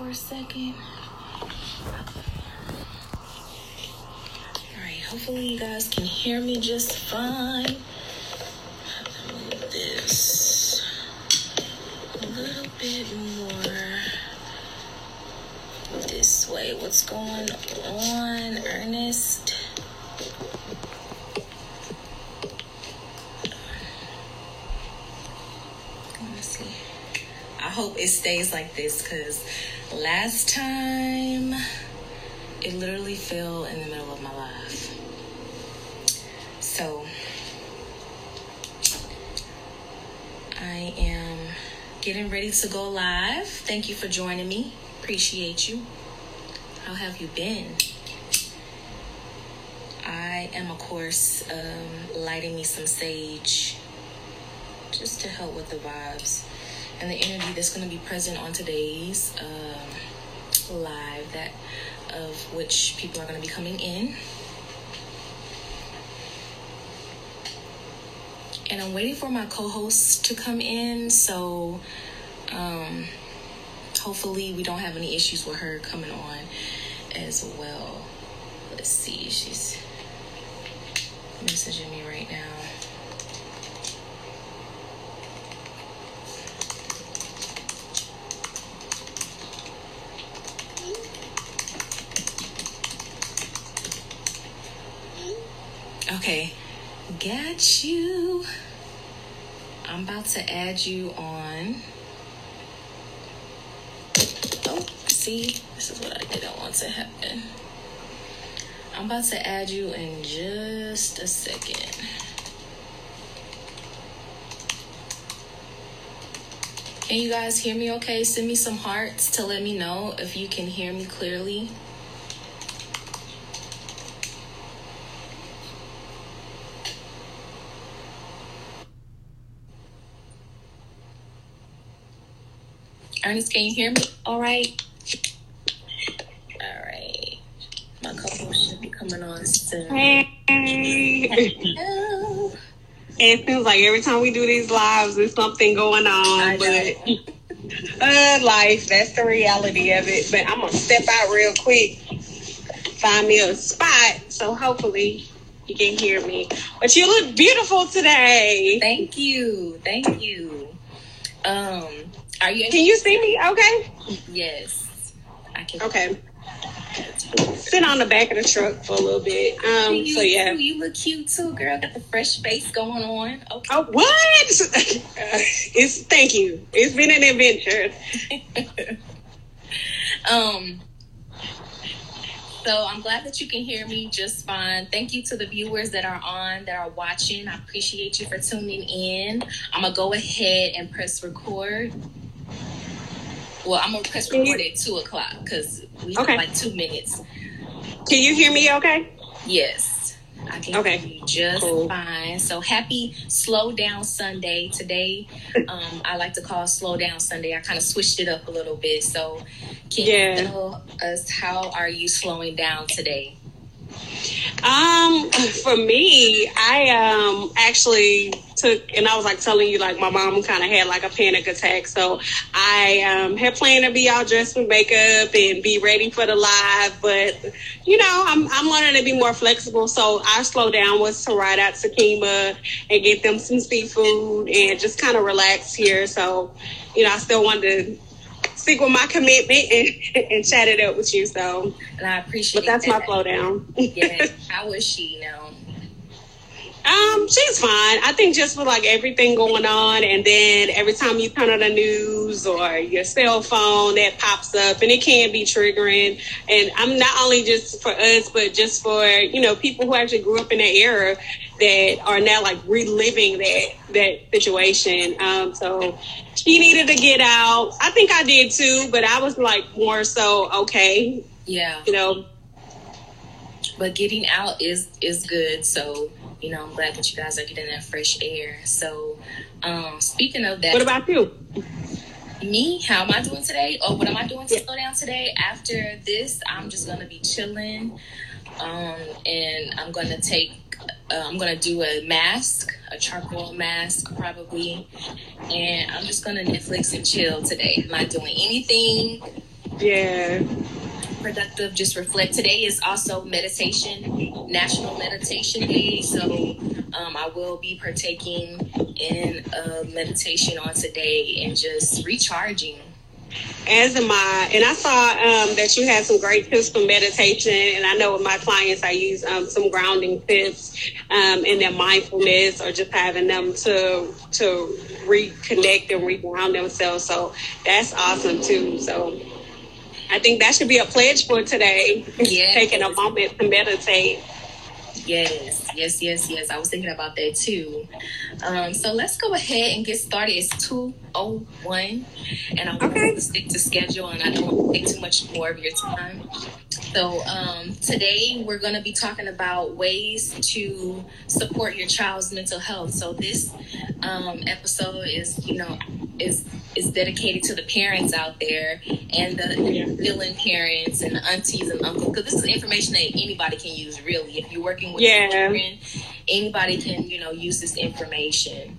for a second. Alright, hopefully you guys can hear me just fine. This a little bit more this way. What's going on, Ernest? I hope it stays like this because last time it literally fell in the middle of my life. So I am getting ready to go live. Thank you for joining me. Appreciate you. How have you been? I am, of course, um, lighting me some sage just to help with the vibes and the energy that's going to be present on today's um, live that of which people are going to be coming in. And i'm waiting for my co-hosts to come in so um, hopefully we don't have any issues with her coming on as well. Let's see she's messaging me right now Okay, got you. I'm about to add you on. Oh, see, this is what I didn't want to happen. I'm about to add you in just a second. Can you guys hear me okay? Send me some hearts to let me know if you can hear me clearly. Ernest, can you hear me? All right. All right. My co-host should be coming on soon. Hey. Hello. It feels like every time we do these lives, there's something going on. But uh, life, that's the reality of it. But I'm gonna step out real quick, find me a spot, so hopefully you can hear me. But you look beautiful today. Thank you. Thank you. Um, are you? Can you see me? Okay. Yes, I can. Okay. Sit on the back of the truck for a little bit. Um. You, So yeah. you look cute too, girl. Got the fresh face going on. Okay. Oh, what? It's thank you. It's been an adventure. Um, so I'm glad that you can hear me just fine. Thank you to the viewers that are on, that are watching. I appreciate you for tuning in. I'm gonna go ahead and press record. Well, I'm gonna press Can you- record at two o'clock because we have Okay. like two minutes. Can you hear me? Okay. Yes, I can Okay. hear you just Cool. fine. So happy Slow Down Sunday today. Um, I like to call Slow Down Sunday. I kind of switched it up a little bit. So can Yeah. you tell us how are you slowing down today? Um, for me, I um actually took, and I was like telling you, like my mom kind of had like a panic attack, so I um had planned to be all dressed with makeup and be ready for the live, but you know, I'm I'm learning to be more flexible, so I slow down was to ride out to Kima and get them some seafood and just kind of relax here. So, you know, I still wanted to stick with my commitment and, and chat it up with you. So, And I appreciate it. but that's my that. slow down. yeah. How is she now? Um, she's fine. I think just with like everything going on, and then every time you turn on the news or your cell phone, that pops up, and it can be triggering. And I'm not only just for us, but just for you know people who actually grew up in that era that are now like reliving that that situation. Um, so she needed to get out. I think I did too, but I was like more so okay, Yeah. you know. But getting out is is good. So you know, I'm glad that you guys are getting that fresh air. So, um, speaking of that, What about you? me, how am I doing today? Or what am I doing to slow down today? After this, I'm just gonna be chilling, um, and I'm gonna take, uh, I'm gonna do a mask, a charcoal mask probably, and I'm just gonna Netflix and chill today. I'm not doing anything Yeah. Productive, just reflect. Today is also meditation, National Meditation Day. So um, I will be partaking in a meditation on today and just recharging as am I. And I saw um, that you had some great tips for meditation. And I know with my clients, I use um, some grounding tips um, in their mindfulness or just having them to to reconnect and reground themselves. So that's awesome too. So I think that should be a pledge for today. Yeah. Taking a moment to meditate. Yes, yes, yes, yes. I was thinking about that too. Um, so let's go ahead and get started. It's 201 and I'm okay. going to stick to schedule and I don't want to take too much more of your time. So um, today we're going to be talking about ways to support your child's mental health. So this um, episode is, you know, is is dedicated to the parents out there and the feeling parents and the aunties and uncles because this is information that anybody can use. Really, if you're working with yeah. Children, anybody can you know use this information.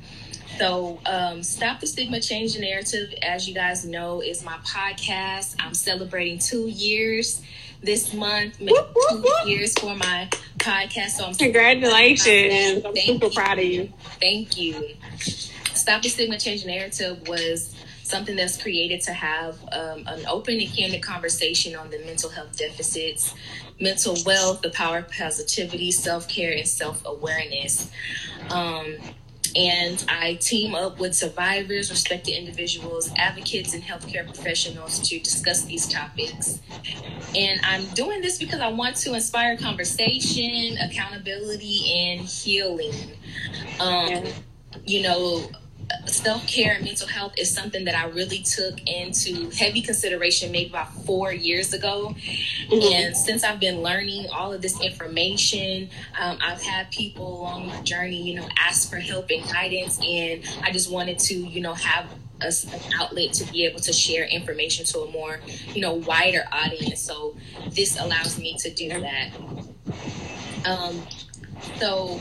So, um, Stop the Stigma, Change the Narrative, as you guys know, is my podcast. I'm celebrating two years this month, whoop, whoop, two years for my podcast. So, I'm congratulations! I'm super you. proud of you. Thank you. Stop the Stigma, Change the Narrative was something that's created to have um, an open and candid conversation on the mental health deficits, mental wealth, the power of positivity, self care, and self awareness. Um, and I team up with survivors, respected individuals, advocates, and healthcare professionals to discuss these topics. And I'm doing this because I want to inspire conversation, accountability, and healing. Um, you know, self care and mental health is something that I really took into heavy consideration maybe about four years ago. Mm-hmm. And since I've been learning all of this information, um, I've had people along my journey, you know, ask for help and guidance. And I just wanted to, you know, have a, an outlet to be able to share information to a more, you know, wider audience. So this allows me to do that. Um, so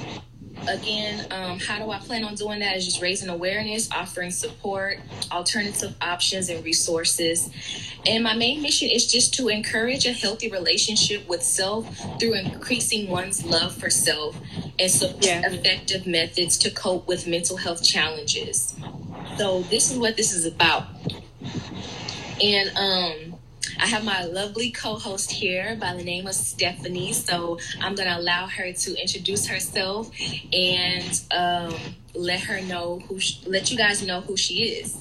again, um, how do I plan on doing that? Is just raising awareness, offering support, alternative options, and resources. And my main mission is just to encourage a healthy relationship with self through increasing one's love for self and some yeah. effective methods to cope with mental health challenges. So this is what this is about. And um, I have my lovely co-host here by the name of Stephanie. So I'm going to allow her to introduce herself and um, let her know who, let you guys know who she is.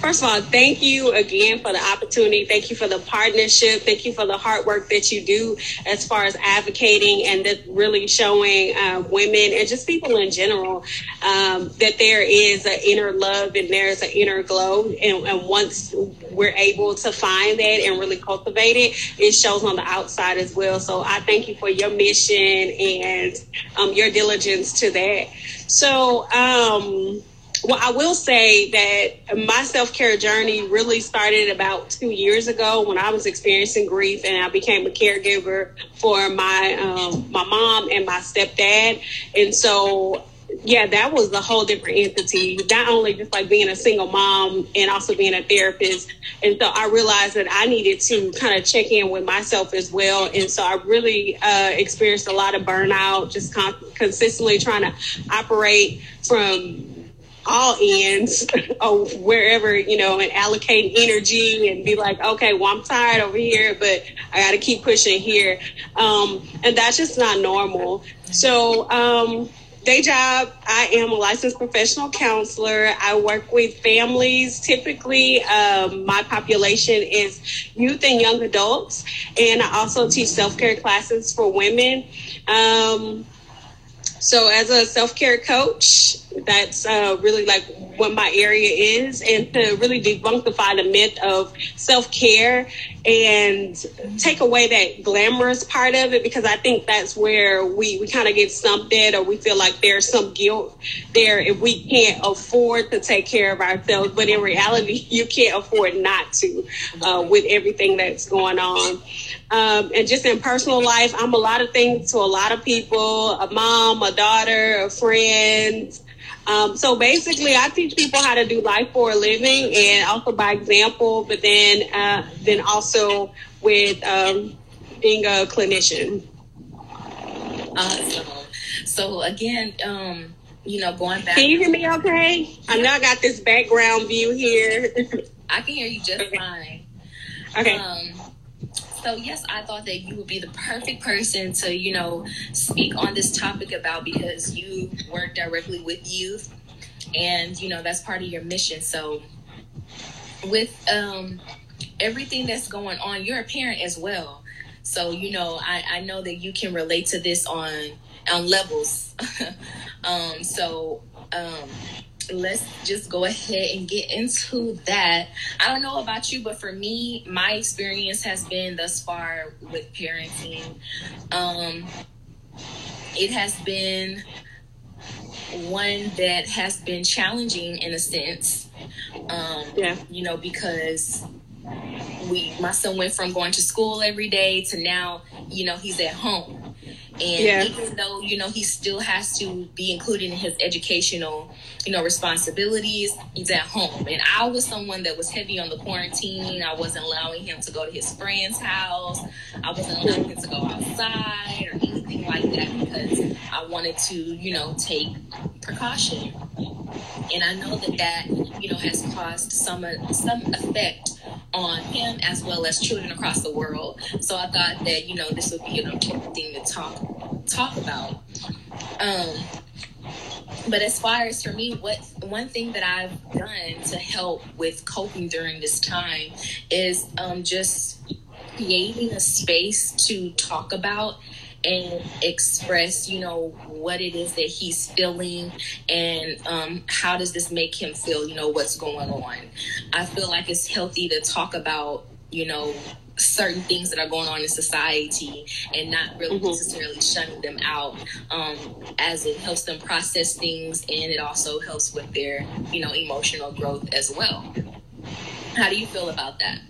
First of all, thank you again for the opportunity. Thank you for the partnership. Thank you for the hard work that you do as far as advocating and really showing uh, women and just people in general um, that there is an inner love and there's an inner glow. And, and, once we're able to find that and really cultivate it, it shows on the outside as well. So I thank you for your mission and um, your diligence to that. So, um, well, I will say that my self care journey really started about two years ago when I was experiencing grief, and I became a caregiver for my um, my mom and my stepdad. And so, yeah, that was a whole different entity. Not only just like being a single mom and also being a therapist. And so I realized that I needed to kind of check in with myself as well. And so I really uh, experienced a lot of burnout, just con- consistently trying to operate from all ends or wherever, you know, and allocate energy and be like, okay, well, I'm tired over here, but I got to keep pushing here. Um, and that's just not normal. So, um, day job, I am a licensed professional counselor. I work with families. Typically, um, my population is youth and young adults, and I also teach self care classes for women. Um, so, as a self care coach, that's uh, really like what my area is, and to really debunkify the myth of self care and take away that glamorous part of it, because I think that's where we, we kind of get at, or we feel like there's some guilt there if we can't afford to take care of ourselves. But in reality, you can't afford not to uh, with everything that's going on. Um, and just in personal life, I'm a lot of things to a lot of people a mom, a daughter, a friend. Um, so basically, I teach people how to do life for a living, and also by example. But then, uh, then also with um, being a clinician. Awesome. So again, um, you know, going back. Can you hear me? Okay. I know I got this background view here. I can hear you just fine. Okay. Um, so yes, I thought that you would be the perfect person to, you know, speak on this topic about because you work directly with youth, and you know that's part of your mission. So, with um, everything that's going on, you're a parent as well. So you know, I, I know that you can relate to this on on levels. um, so um, let's just go ahead and get into that. I don't know about you, but for me, my experience has been thus far with parenting. Um, it has been one that has been challenging in a sense. Um, yeah. You know, because we my son went from going to school every day to now, you know, he's at home. And yeah. even though, you know, he still has to be included in his educational, you know, responsibilities, he's at home. And I was someone that was heavy on the quarantine. I wasn't allowing him to go to his friend's house. I wasn't allowing him to go outside or anything like that because wanted to, you know, take precaution. And I know that that, you know, has caused some some effect on him as well as children across the world. So I thought that, you know, this would be an important thing to talk talk about. Um, but as far as for me, what one thing that I've done to help with coping during this time is um, just creating a space to talk about and express, you know, what it is that he's feeling and um, how does this make him feel, you know, what's going on. I feel like it's healthy to talk about, you know, certain things that are going on in society and not really mm-hmm. necessarily shutting them out um, as it helps them process things and it also helps with their you know emotional growth as well how do you feel about that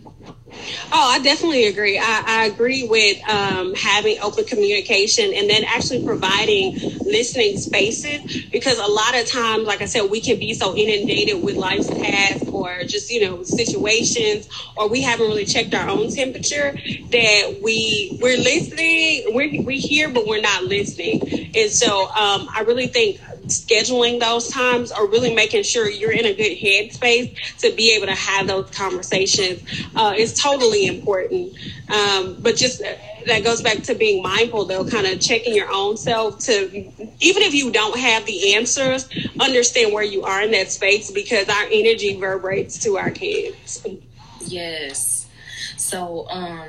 Oh, I definitely agree. I, I agree with um, having open communication and then actually providing listening spaces because a lot of times, like I said, we can be so inundated with life's tasks or just, you know, situations or we haven't really checked our own temperature that we, we're listening, we're, we hear, but we're not listening. And so um, I really think scheduling those times or really making sure you're in a good headspace to be able to have those conversations uh, is totally important. Um, but just uh, that goes back to being mindful though, kind of checking your own self to, even if you don't have the answers, understand where you are in that space because our energy vibrates to our kids. Yes. So, um,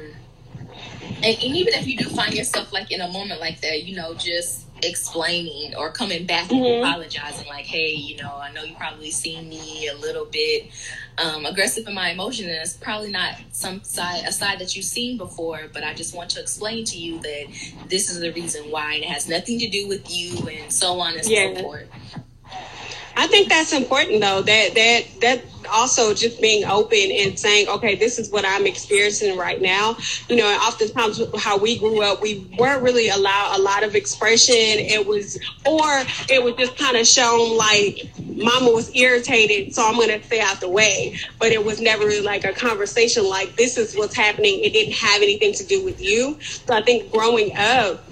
and, and even if you do find yourself like in a moment like that, you know, just explaining or coming back mm-hmm. and apologizing like hey you know i know you probably seen me a little bit um, aggressive in my emotion and it's probably not some side a side that you've seen before but i just want to explain to you that this is the reason why and it has nothing to do with you and so on and yeah. so forth I think that's important though. That that that also just being open and saying, okay, this is what I'm experiencing right now. You know, oftentimes how we grew up, we weren't really allowed a lot of expression. It was, or it was just kind of shown like mama was irritated, so I'm going to stay out the way. But it was never really like a conversation like this is what's happening. It didn't have anything to do with you. So I think growing up,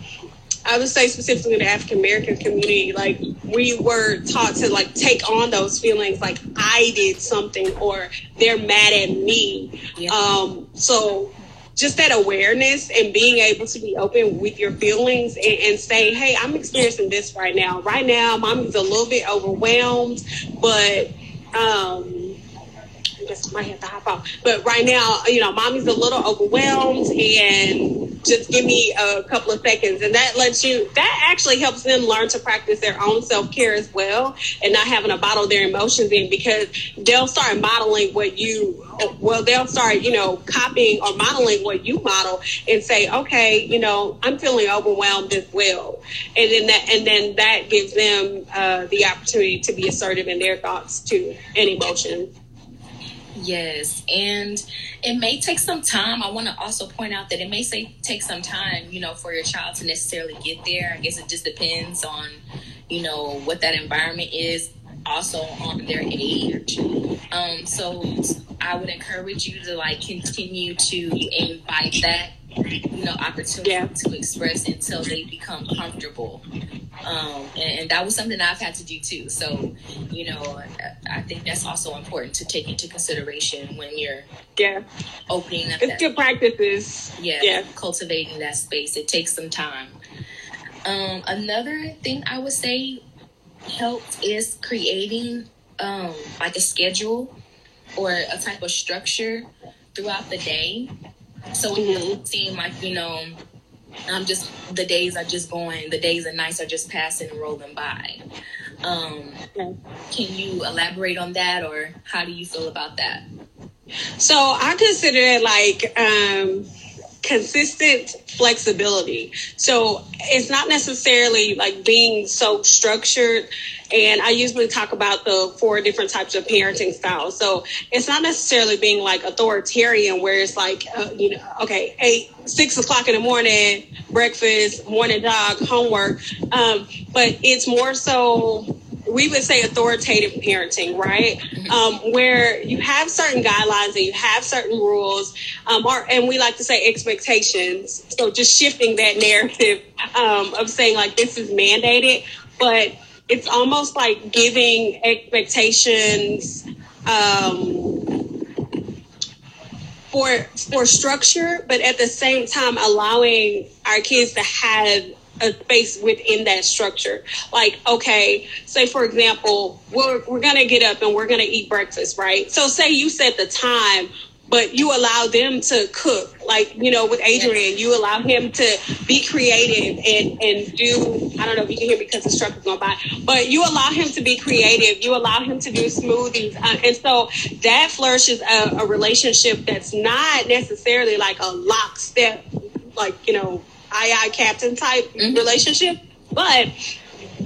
I would say specifically in the African American community, like we were taught to like take on those feelings, like I did something or they're mad at me. Yeah. Um, so just that awareness and being able to be open with your feelings and, and say, hey, I'm experiencing this right now. Right now, mommy's a little bit overwhelmed, but um, just might have to hop off. But right now, you know, mommy's a little overwhelmed and just give me a couple of seconds. And that lets you, that actually helps them learn to practice their own self care as well and not having to bottle their emotions in because they'll start modeling what you, well, they'll start, you know, copying or modeling what you model and say, okay, you know, I'm feeling overwhelmed as well. And then that, and then that gives them uh, the opportunity to be assertive in their thoughts too and emotions. Yes. And, it may take some time. I want to also point out that it may say take some time, you know, for your child to necessarily get there. I guess it just depends on, you know, what that environment is. also on their age. Um, so I would encourage you to like continue to invite that you know opportunity yeah. to express until they become comfortable um, and, and, that was something I've had to do too. So, you know, I think that's also important to take into consideration when you're yeah opening up. It's that, good practices. Yeah, yeah, cultivating that space. It takes some time. Um, another thing I would say helped is creating um, like a schedule or a type of structure throughout the day. So it doesn't seem like you know I'm just the days are just going, the days and nights are just passing and rolling by. Um, can you elaborate on that, or how do you feel about that? So I consider it like um, consistent flexibility. So it's not necessarily like being so structured. And I usually talk about the four different types of parenting styles. So it's not necessarily being like authoritarian, where it's like, uh, you know, okay, eight, six o'clock in the morning, breakfast, morning dog, homework. Um, but it's more so we would say authoritative parenting, right? Mm-hmm. Um, where you have certain guidelines and you have certain rules, um, or, and we like to say expectations. So just shifting that narrative um, of saying like this is mandated, but it's almost like giving expectations um, for for structure, but at the same time allowing our kids to have a space within that structure. Like, okay, say for example, we're we're gonna get up and we're gonna eat breakfast, right? So say you set the time but you allow them to cook. Like, you know, with Adrian, you allow him to be creative and, and do, I don't know if you can hear because the truck is going by, but you allow him to be creative. You allow him to do smoothies. Uh, and so that flourishes a, a relationship that's not necessarily like a lockstep, like, you know, aye aye captain type mm-hmm. relationship, but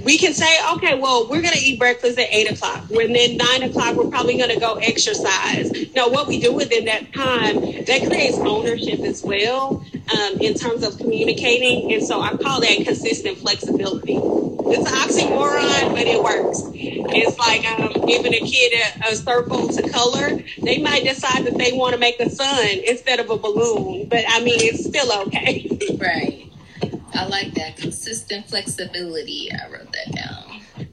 we can say, okay, well, we're going to eat breakfast at eight o'clock. When then nine o'clock, we're probably going to go exercise. Now, what we do within that time, that creates ownership as well um, in terms of communicating. And so I call that consistent flexibility. It's an oxymoron, but it works. It's like um, giving a kid a, a circle to color. They might decide that they want to make a sun instead of a balloon, but I mean, it's still okay. Right. I like that consistent flexibility. I wrote that down.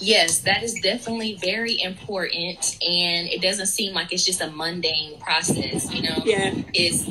Yes, that is definitely very important, and it doesn't seem like it's just a mundane process. You know, yeah, it's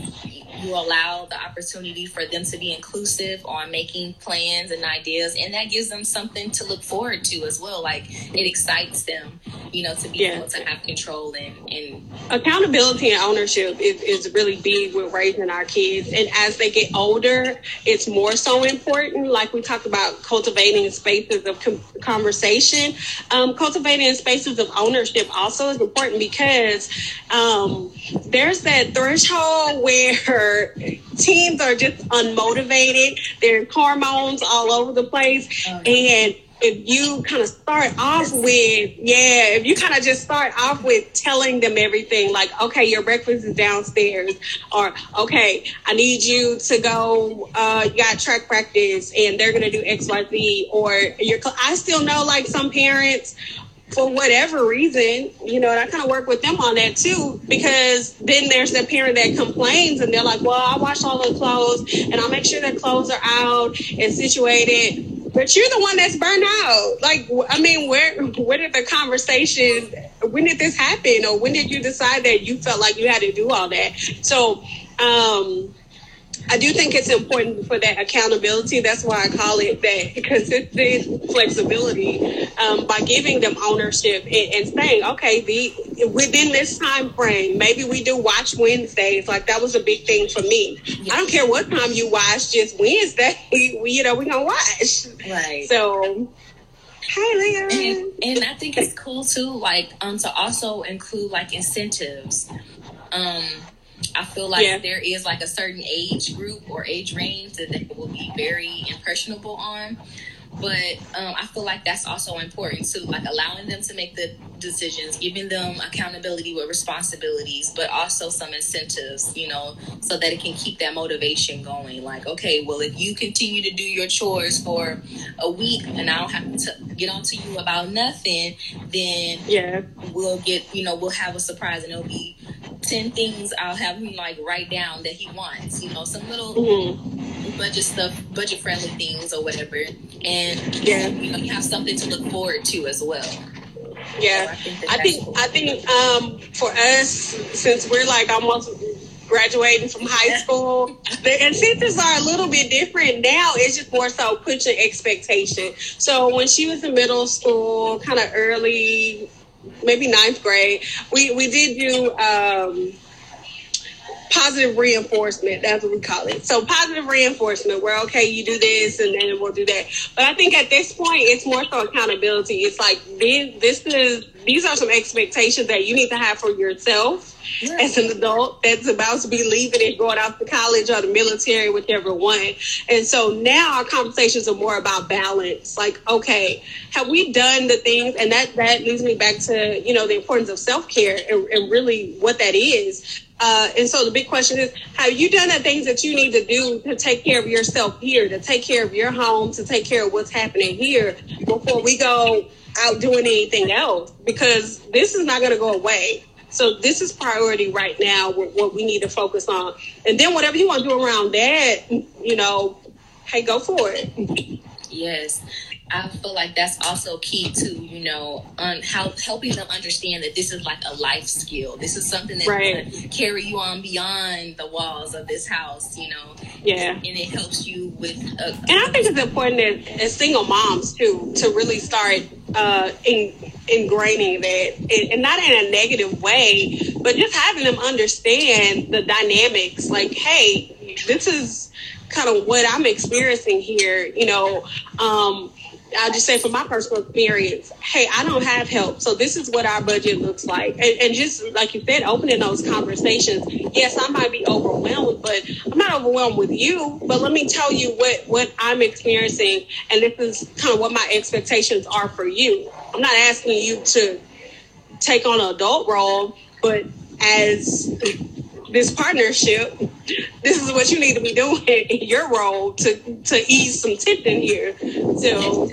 you allow the opportunity for them to be inclusive on making plans and ideas and that gives them something to look forward to as well. Like it excites them you know to be yeah. able to have control and, and accountability and ownership is, is really big with raising our kids. And as they get older it's more so important. Like we talked about cultivating spaces of com- conversation. Um, cultivating spaces of ownership also is important because um, there's that threshold where teens are just unmotivated. There's hormones all over the place. Oh, and if you kind of start off with, yeah, if you kind of just start off with telling them everything, like, okay, your breakfast is downstairs, or okay, I need you to go, uh, you got track practice, and they're gonna do X, Y, Z, or you're. I still know like some parents for whatever reason, you know, and I kind of work with them on that too, because then there's the parent that complains and they're like, well, I wash all the clothes and I'll make sure that clothes are out and situated. But you're the one that's burned out. Like, I mean, where, where did the conversation, when did this happen? Or when did you decide that you felt like you had to do all that? So, um, I do think it's important for that accountability. That's why I call it that consistent flexibility um, by giving them ownership and, and, saying, okay, the within this time frame, maybe we do watch Wednesdays. Like that was a big thing for me. Yeah. I don't care what time you watch, just Wednesday. We, you know, we gonna watch. Right. So. Hi. And, and I think it's cool too, like um, to also include like incentives. Um, I feel like yeah. there is like a certain age group or age range that they will be very impressionable on. But um, I feel like that's also important too, like allowing them to make the decisions, giving them accountability with responsibilities, but also some incentives, you know, so that it can keep that motivation going. Like, okay, well, if you continue to do your chores for a week and I don't have to get on to you about nothing, then yeah, we'll get, you know, we'll have a surprise and it'll be 10 things I'll have him like write down that he wants, you know, some little mm-hmm. Budget stuff, budget friendly things or whatever. And yeah, you know, you have something to look forward to as well. Yeah, so I think I think, I think um, for us, since we're like almost graduating from high school, the incentives are a little bit different now. It's just more so pushing expectation. So when she was in middle school, kind of early, maybe ninth grade, we we did do. Um, positive reinforcement. That's what we call it. So positive reinforcement, where okay, you do this and then we'll do that. But I think at this point, it's more so accountability. It's like this, this is these are some expectations that you need to have for yourself yeah. as an adult that's about to be leaving and going off to college or the military, whichever one. And so now our conversations are more about balance. Like, okay, have we done the things? And that that leads me back to you know the importance of self care and, and really what that is uh, and so the big question is, have you done the things that you need to do to take care of yourself here, to take care of your home, to take care of what's happening here before we go out doing anything else? Because this is not going to go away. So this is priority right now, what we need to focus on. And then whatever you want to do around that, you know, hey, go for it. Yes. I feel like that's also key to you know on how helping them understand that this is like a life skill. This is something that right. carry you on beyond the walls of this house. You know, yeah, and it helps you with. A, and I think it's important as, as single moms too to really start uh, in, ingraining that, and not in a negative way, but just having them understand the dynamics. Like, hey, this is kind of what I'm experiencing here. You know. Um, I'll just say from my personal experience, hey, I don't have help. So this is what our budget looks like. And, and, just like you said, opening those conversations. Yes, I might be overwhelmed, but I'm not overwhelmed with you. But let me tell you what, what I'm experiencing. And this is kind of what my expectations are for you. I'm not asking you to take on an adult role, but as this partnership, this is what you need to be doing in your role to to ease some tension here. So,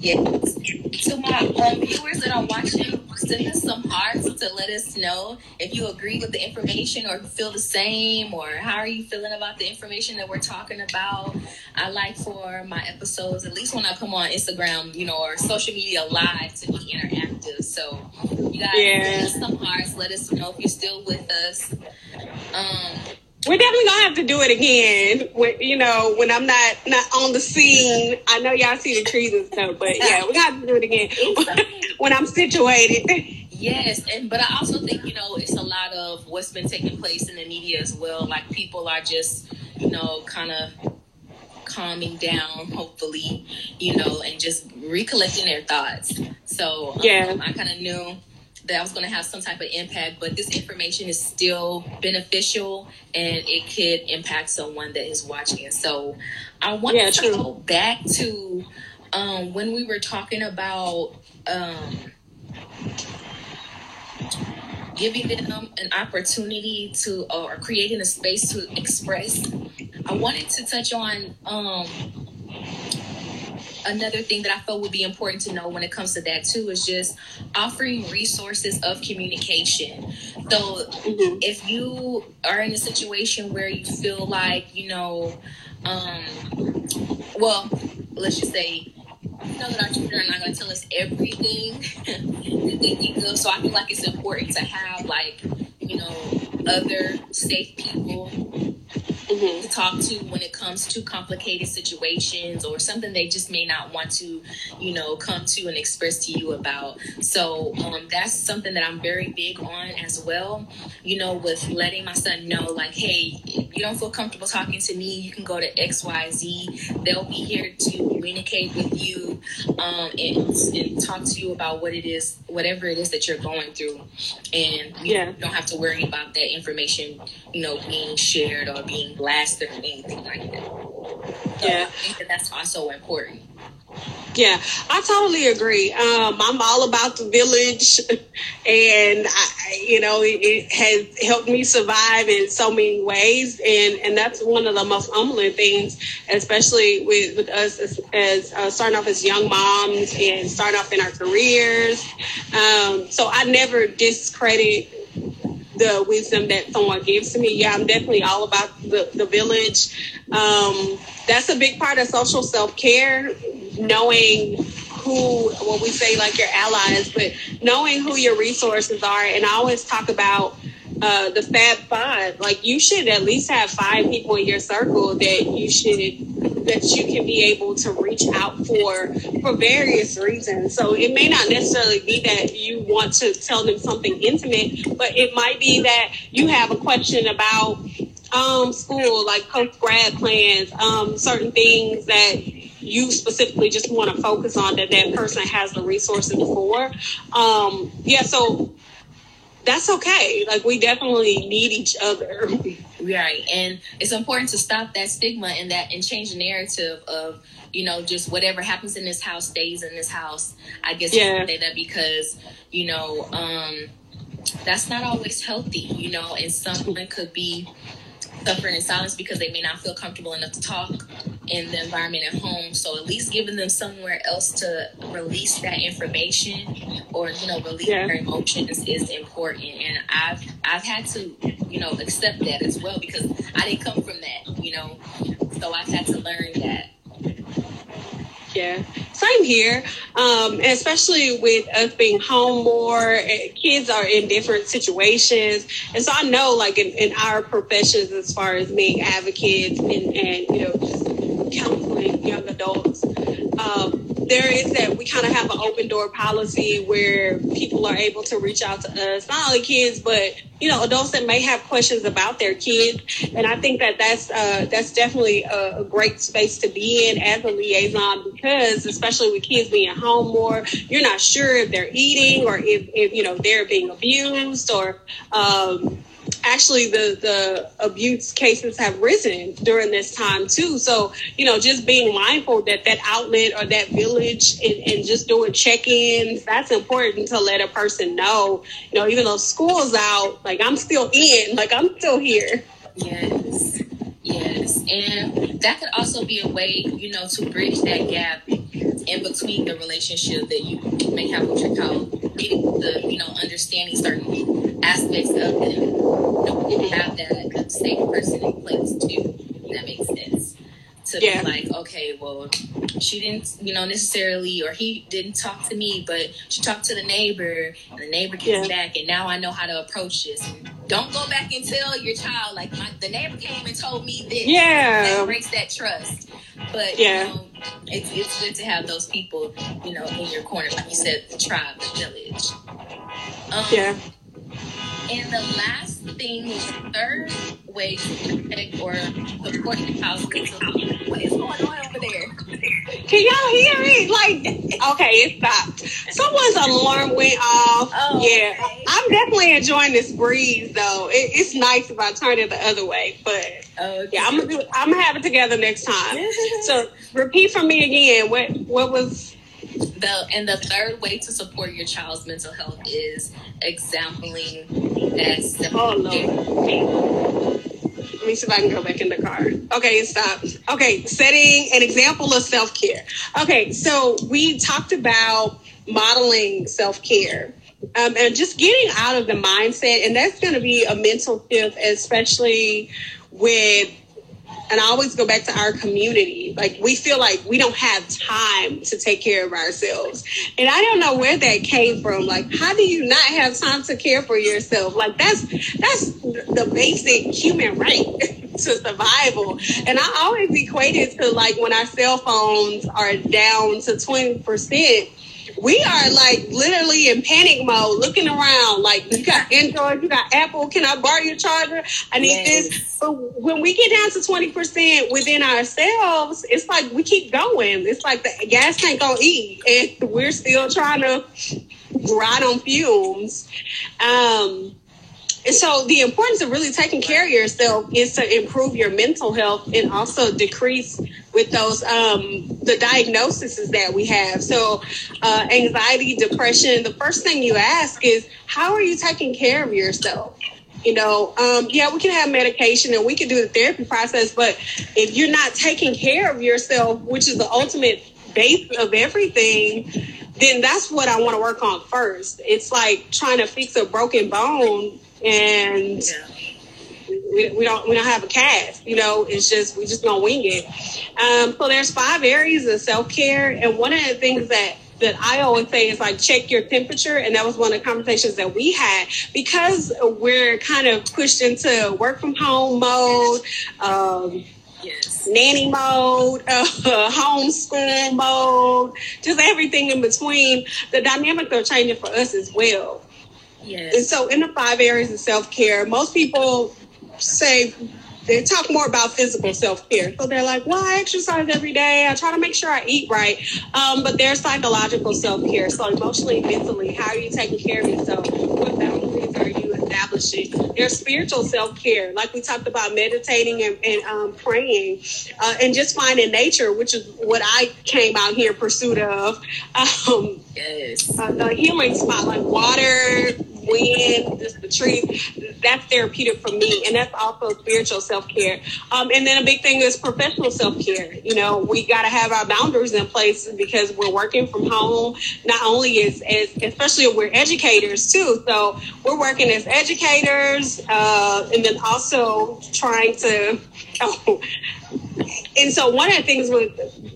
yes. To my um, viewers that are watching, send us some hearts to let us know if you agree with the information or feel the same, or how are you feeling about the information that we're talking about. I like for my episodes, at least when I come on Instagram, you know, or social media live, to be interactive. So, you guys, yeah. send us some hearts. Let us know if you're still with us. Um, we're definitely gonna have to do it again. When you know, when I'm not not on the scene. I know y'all see the trees and stuff, but yeah, we got to do it again when I'm situated. Yes, and but I also think you know it's a lot of what's been taking place in the media as well. Like people are just you know kind of calming down, hopefully, you know, and just recollecting their thoughts. So um, yeah, I kind of knew that I was going to have some type of impact, but this information is still beneficial and it could impact someone that is watching. So I want yeah, to true. go back to um, when we were talking about um, giving them an opportunity to or creating a space to express. I wanted to touch on um, another thing that I felt would be important to know when it comes to that too is just offering resources of communication. So mm-hmm. if you are in a situation where you feel like, you know, um, well, let's just say you know that our children are not going to tell us everything that they think of. So I feel like it's important to have like, you know, other safe people mm-hmm. to talk to when it comes to complicated situations or something they just may not want to, you know, come to and express to you about. So um, that's something that I'm very big on as well. You know, with letting my son know, like, hey, if you don't feel comfortable talking to me, you can go to X Y Z. They'll be here to communicate with you um, and, and talk to you about what it is, whatever it is that you're going through, and you yeah. don't have to worry about that information, you know, being shared or being blasted or anything like that. So yeah, I think that that's also important. Yeah, I totally agree. Um, I'm all about the village, and I, you know, it, it, has helped me survive in so many ways, and and that's one of the most humbling things, especially with, with us as, as uh, starting off as young moms and starting off in our careers. Um, so I never discredit the wisdom that someone gives to me. Yeah, I'm definitely all about the, the village. Um, that's a big part of social self care, knowing who, what we say like your allies, but knowing who your resources are. And I always talk about uh, the Fab Five. Like you should at least have five people in your circle that you should that you can be able to reach out for for various reasons. So it may not necessarily be that you want to tell them something intimate, but it might be that you have a question about um, school, like post grad plans, um, certain things that you specifically just want to focus on that that person has the resources for. Um, yeah, so that's okay. Like we definitely need each other. Right. And it's important to stop that stigma and that and change the narrative of, you know, just whatever happens in this house stays in this house. I guess yeah. say that because, you know, um, that's not always healthy, you know, and someone could be suffering in silence because they may not feel comfortable enough to talk in the environment at home. So at least giving them somewhere else to release that information or you know release yeah. their emotions is important. And I've I've had to you know accept that as well because I didn't come from that. You know, so I've had to learn that. Yeah, same here. Um, especially with us being home more, eh, kids are in different situations, and so I know, like in, in our professions, as far as being advocates and, and you know, just counseling young adults. Um, there is that we kind of have an open door policy where people are able to reach out to us, not only kids, but you know, adults that may have questions about their kids. And I think that that's uh, that's definitely a, a, great space to be in as a liaison because, especially with kids being home more, you're not sure if they're eating or if, if you know they're being abused or um, actually the the abuse cases have risen during this time too. So you know just being mindful that that outlet or that village and, and just doing check-ins that's important to let a person know. You know even though school's out like i'm still in like i'm still here. Yes yes. And that could also be a way you know to bridge that gap in between the relationship that you may have with your child getting the you know understanding certain aspects of them you know, have that safe person in place too that makes sense. To yeah. be like okay well she didn't you know necessarily or he didn't talk to me but she talked to the neighbor and the neighbor came yeah. back and now i know how to approach this. And don't go back and tell your child like my, the neighbor came and told me this. Yeah. That breaks that trust. But yeah. you know, it's, it's good to have those people you know in your corner like you said the tribe the village. Um, yeah and the last thing is the third way to protect or support the house What is going on over there? Can y'all hear it? Like, okay, it stopped. Someone's alarm went off. Oh, yeah, okay. I'm definitely enjoying this breeze, though. It, it's nice if I turn it the other way, but okay. yeah, I'm gonna do. I'm gonna have it together next time. so, repeat for me again. What what was the and the third way to support your child's mental health is exampling as oh no let me see if I can go back in the car. Okay, stop. Okay, setting an example of self care. Okay, so we talked about modeling self care. Um, and just getting out of the mindset, and that's going to be a mental shift, especially with and I always go back to our community. Like we feel like we don't have time to take care of ourselves. And I don't know where that came from. Like, how do you not have time to care for yourself? Like that's that's the basic human right to survival. And I always equate it to like when our cell phones are down to twenty percent we are like literally in panic mode, looking around. Like you got Android, you got Apple. Can I borrow your charger? I need yes. this. But when we get down to twenty percent within ourselves, it's like we keep going. It's like the gas tank on E, and we're still trying to ride on fumes. Um, and so the importance of really taking care of yourself is to improve your mental health and also decrease with those um, the diagnoses that we have. So, uh, anxiety, depression. The first thing you ask is, how are you taking care of yourself? You know, um, yeah, we can have medication and we can do the therapy process, but if you're not taking care of yourself, which is the ultimate base of everything, then that's what I want to work on first. It's like trying to fix a broken bone and we, we don't we don't have a cast. You know, it's just we just gonna wing it. Um, so there's five areas of self care, and one of the things that that I always say is like check your temperature. And that was one of the conversations that we had because we're kind of pushed into work from home mode. Um, Yes. nanny mode, uh, homeschool mode, just everything in between. The dynamics are changing for us as well. Yes. And so, in the five areas of self care, most people say they talk more about physical self care. So they're like, well, I exercise every day. I try to make sure I eat right. Um, but there's psychological self care. So emotionally, mentally, how are you taking care of yourself? What boundaries are you establishing? There's spiritual self care, like we talked about meditating and, and um, praying, uh, and just finding nature, which is what I came out here in pursuit of. Um, yes. Uh, the healing spot, like water, wind, just the trees. That's therapeutic for me, and that's also spiritual self care. Um, and then a big thing is professional self care. You know, we got to have our boundaries in place because we're working from home. Not only as, as especially we're educators too, so we're working as educators, uh, and then also trying to. And so one of the things with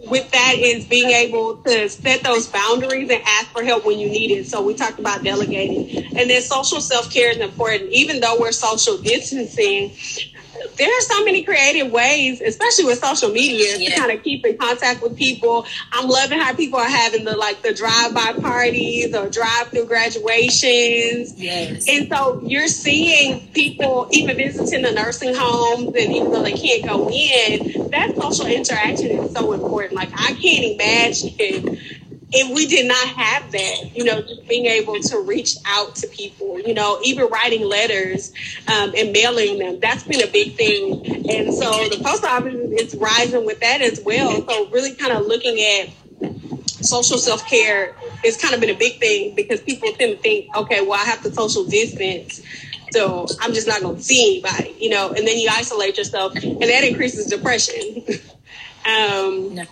with that is being able to set those boundaries and ask for help when you need it. So we talked about delegating, and then social self care is important. Even though we're social distancing, there are so many creative ways, especially with social media, yeah. to kind of keep in contact with people. I'm loving how people are having the like the drive-by parties or drive-through graduations. Yes. And so you're seeing people even visiting the nursing homes, and even though they can't go in, that social interaction is so important. Like I can't imagine if we did not have that, you know, just being able to reach out to people, you know, even writing letters um, and mailing them, that's been a big thing. And so the post office is rising with that as well. So really kind of looking at social self care has kind of been a big thing because people tend to think, okay, well, I have to social distance. So I'm just not going to see anybody, you know, and then you isolate yourself and that increases depression. um, no.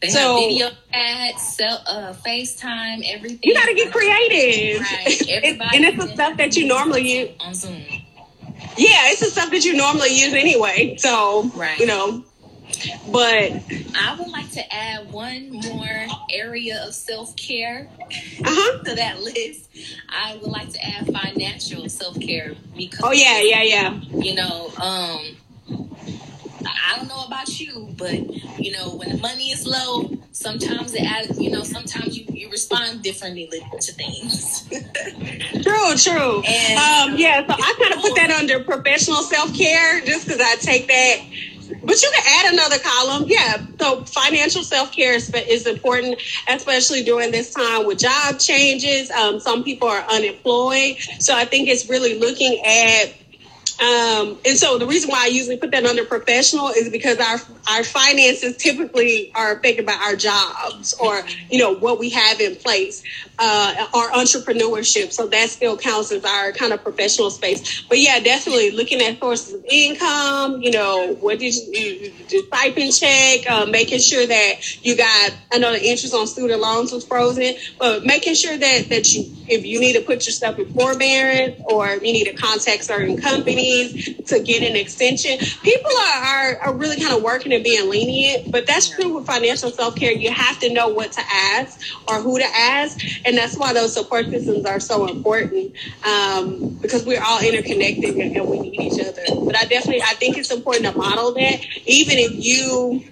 They so, have video ads, sell, uh, FaceTime, everything. You got to get creative. Right. Everybody and it's the stuff that you normally use on Zoom. Yeah, it's the stuff that you normally use anyway. So, right. you know, but I would like to add one more area of self care uh-huh. to that list. I would like to add financial self care because oh yeah, yeah, yeah. You know, um, I don't know about you, but you know, when the money is low, sometimes it you know, sometimes you, you respond differently to things. true, true. And, um, yeah, so I kind of put that under professional self care just because I take that. But you can add another column. Yeah. So financial self care is, is, important, especially during this time with job changes. Um, some people are unemployed. So I think it's really looking at um, and so the reason why I usually put that under professional is because our our finances typically are affected by our jobs or you know what we have in place uh, our entrepreneurship. So that still counts as our kind of professional space. But yeah, definitely looking at sources of income. You know, what did you, do stipend check? Uh, making sure that you got. I know the interest on student loans was frozen, but making sure that that you, if you need to put yourself in forbearance or you need to contact certain companies to get an extension. People are are, are really kind of working and being lenient, but that's true with financial self care. You have to know what to ask or who to ask and that's why those support systems are so important um, because we're all interconnected and we need each other. But I definitely I think it's important to model that, even if you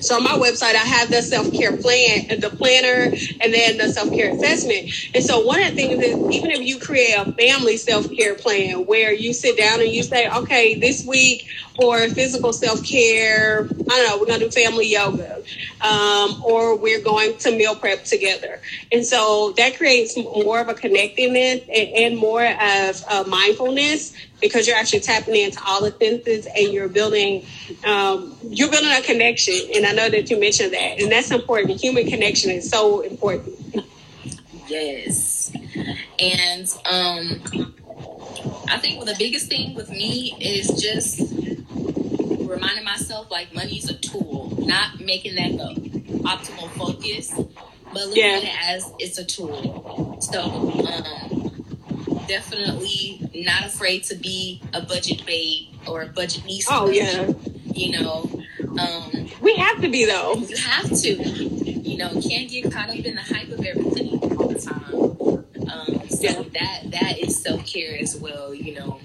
so on my website, I have the self care plan, and the planner, and then the self care assessment. And so one of the things is even if you create a family self care plan where you sit down and you say, okay, this week for physical self care, I don't know, we're gonna do family yoga, um, or we're going to meal prep together. And so that creates more of a connectedness and, and more of mindfulness because you're actually tapping into all the senses and you're building um, you're building a connection. And I know that you mentioned that, and that's important. Human connection is so important. Yes, and um, I think the biggest thing with me is just reminding myself like money is a tool, not making that the optimal focus, but looking yeah. at it as it's a tool. So, um, definitely not afraid to be a budget babe or a budget niece. Oh yeah, you know, um, we have to be though. You have to. You know, can't get caught up in the hype of everything all the time. Um, so yeah. that that is self care as well. You know.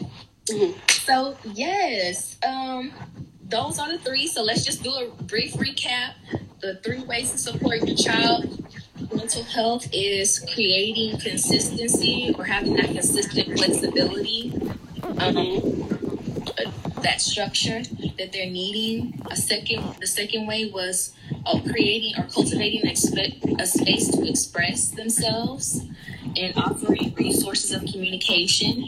Mm-hmm. So yes, um, those are the three. So let's just do a brief recap. The three ways to support your child mental health is creating consistency or having that consistent flexibility, um, that structure that they're needing. A second, the second way was uh, creating or cultivating a space to express themselves and offering resources of communication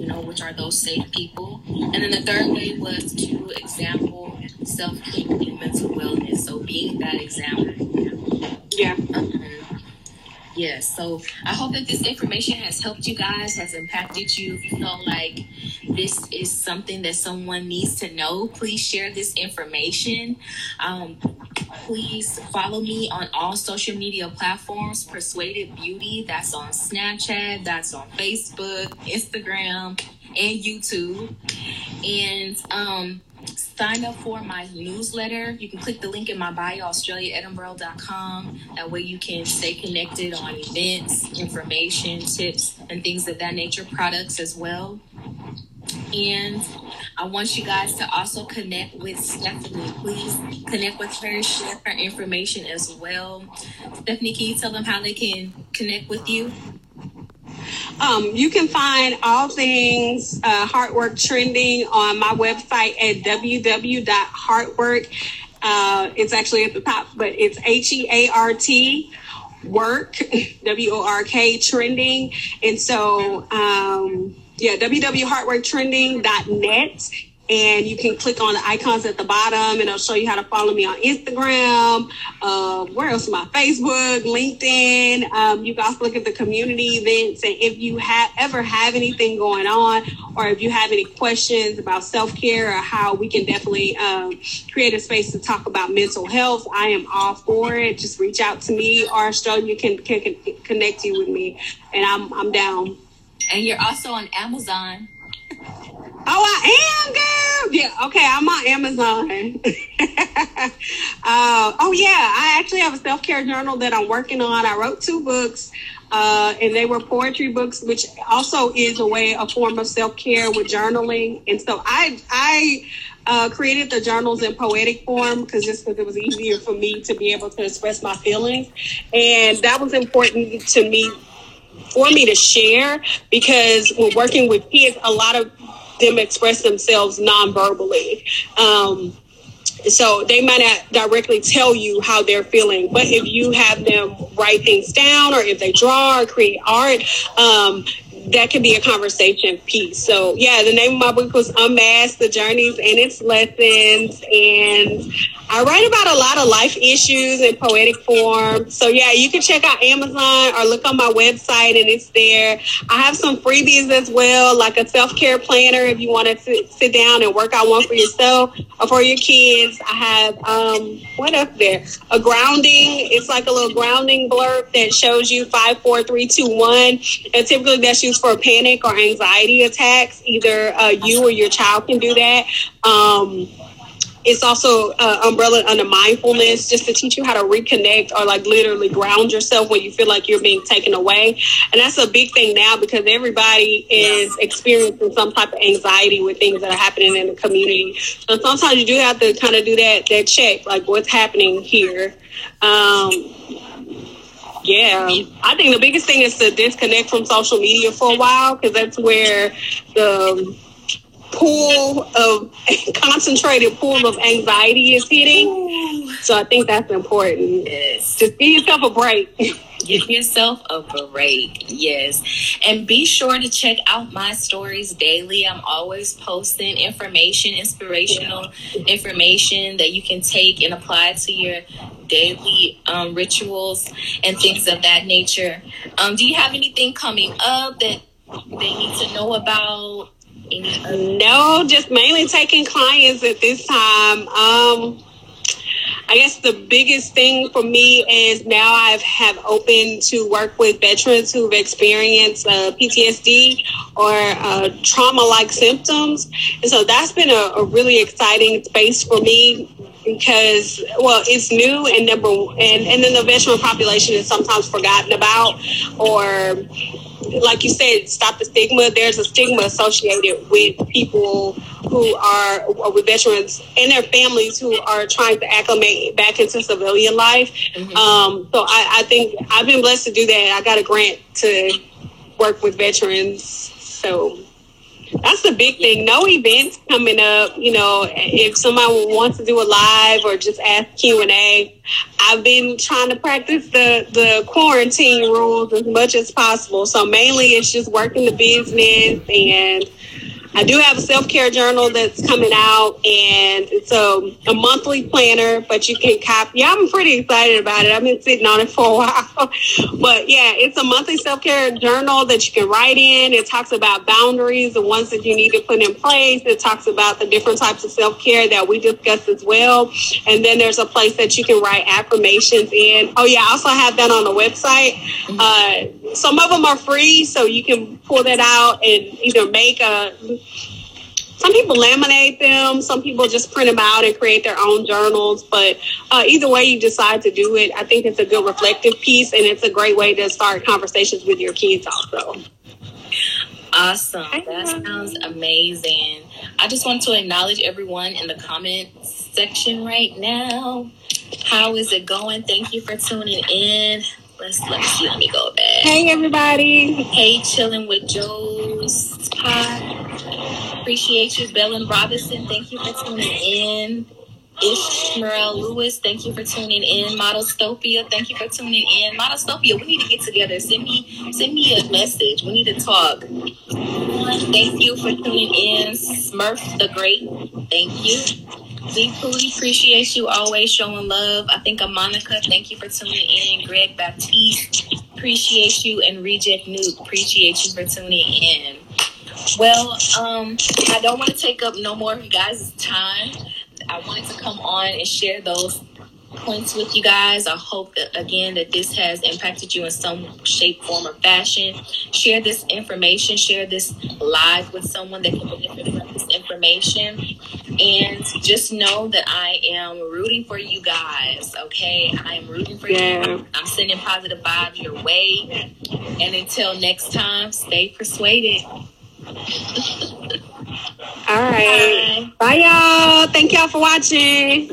you know, which are those safe people. And then the third way was to example self care and mental wellness. So being that example. Yeah. Um, Yes. So I hope that this information has helped you guys, has impacted you. If you feel like this is something that someone needs to know, please share this information. Um, please follow me on all social media platforms Persuaded Beauty. That's on Snapchat, that's on Facebook, Instagram, and YouTube. And um, sign up for my newsletter. You can click the link in my bio, australiaedinborough.com. That way you can stay connected on events, information, tips, and things of that nature, products as well. And I want you guys to also connect with Stephanie. Please connect with her, share her information as well. Stephanie, can you tell them how they can connect with you? Um, you can find all things uh, Heartwork trending on my website at www.heartwork. Uh, it's actually at the top, but it's H E A R T work W O R K trending. And so, um, yeah, www.heartworktrending.net and you can click on the icons at the bottom and it'll show you how to follow me on Instagram. Uh, where else? My Facebook, LinkedIn. Um, you can also look at the community events. And if you have ever have anything going on, or if you have any questions about self care or how we can definitely um, create a space to talk about mental health, I am all for it. Just reach out to me, or you can, can, can connect you with me, and I'm I'm down. And you're also on Amazon. Oh, I am, girl. Yeah, okay, I'm on Amazon. uh, oh, yeah, I actually have a self care journal that I'm working on. I wrote two books, uh, and they were poetry books, which also is a way, a form of self care with journaling. And so I, I, uh, created the journals in poetic form because just because it was easier for me to be able to express my feelings, and that was important to me for me to share because when working with kids, a lot of them express themselves non-verbally. Um, so they might not directly tell you how they're feeling, but if you have them write things down or if they draw or create art, um, that could be a conversation piece. So yeah, the name of my book was Unmask the Journeys and its Lessons. And I write about a lot of life issues in poetic form. So yeah, you can check out Amazon or look on my website and it's there. I have some freebies as well, like a self-care planner if you want to sit down and work out one for yourself or for your kids. I have um what up there? A grounding. It's like a little grounding blurb that shows you five, four, three, two, one. And typically that's used for panic or anxiety attacks. Either uh, you or your child can do that. Um, it's also uh, umbrella under mindfulness just to teach you how to reconnect or like literally ground yourself when you feel like you're being taken away. And that's a big thing now because everybody is experiencing some type of anxiety with things that are happening in the community. So sometimes you do have to kind of do that that check like what's happening here. Um, yeah, I think the biggest thing is to disconnect from social media for a while because that's where the pool of concentrated pool of anxiety is hitting. So I think that's important. Yes. Just give yourself a break. Give yourself a break. Yes. And be sure to check out my stories daily. I'm always posting information, inspirational information that you can take and apply to your daily um, rituals and things of that nature. Um, do you have anything coming up that they need to know about? No, just mainly taking clients at this time. Um, I guess the biggest thing for me is now I have opened to work with veterans who've experienced uh, PTSD or uh, trauma-like symptoms, and so that's been a, a really exciting space for me because well it's new and number and and then the veteran population is sometimes forgotten about or like you said, stop the stigma. There's a stigma associated with people who are with veterans and their families who are trying to acclimate back into civilian life. Mm-hmm. Um, so I, I think I've been blessed to do that. I got a grant to work with veterans. So that's the big thing. No events coming up. You know, if somebody wants to do a live or just ask Q and A, I've been trying to practice the the quarantine rules as much as possible. So mainly it's just working the business and I do have a self care journal that's coming out, and it's a, a monthly planner, but you can copy. Yeah, I'm pretty excited about it. I've been sitting on it for a while, but yeah, it's a monthly self care journal that you can write in. It talks about boundaries, the ones that you need to put in place. It talks about the different types of self care that we discussed as well, and then there's a place that you can write affirmations in. Oh yeah, I also have that on the website. Uh, some of them are free, so you can pull that out and either make a some people laminate them some people just print them out and create their own journals but uh, either way you decide to do it i think it's a good reflective piece and it's a great way to start conversations with your kids also awesome that sounds amazing i just want to acknowledge everyone in the comment section right now how is it going thank you for tuning in let's let's see. Let me go back. Hey everybody. Hey, chilling with Joe's. Appreciate you, Bellen Robinson. Thank you for tuning in. Ishmael Lewis, thank you for tuning in. Modelstopia, thank you for tuning in. Modelstopia, we need to get together. Send me send me a message. We need to talk. Thank you for tuning in. Smurf the Great, thank you. Z Pooty, appreciate you always showing love. I think of Monica, thank you for tuning in. Greg Baptiste, appreciate you. And Reject Nuke, appreciate you for tuning in. Well, um, I don't want to take up no more of you guys' time. I wanted to come on and share those points with you guys. I hope that again that this has impacted you in some shape, form, or fashion. Share this information, share this live with someone that can benefit from this information. And just know that I am rooting for you guys, okay? I am rooting for yeah. you. I'm sending positive vibes your way. And until next time, stay persuaded. All right. Bye. Y'all. Thank y'all for watching.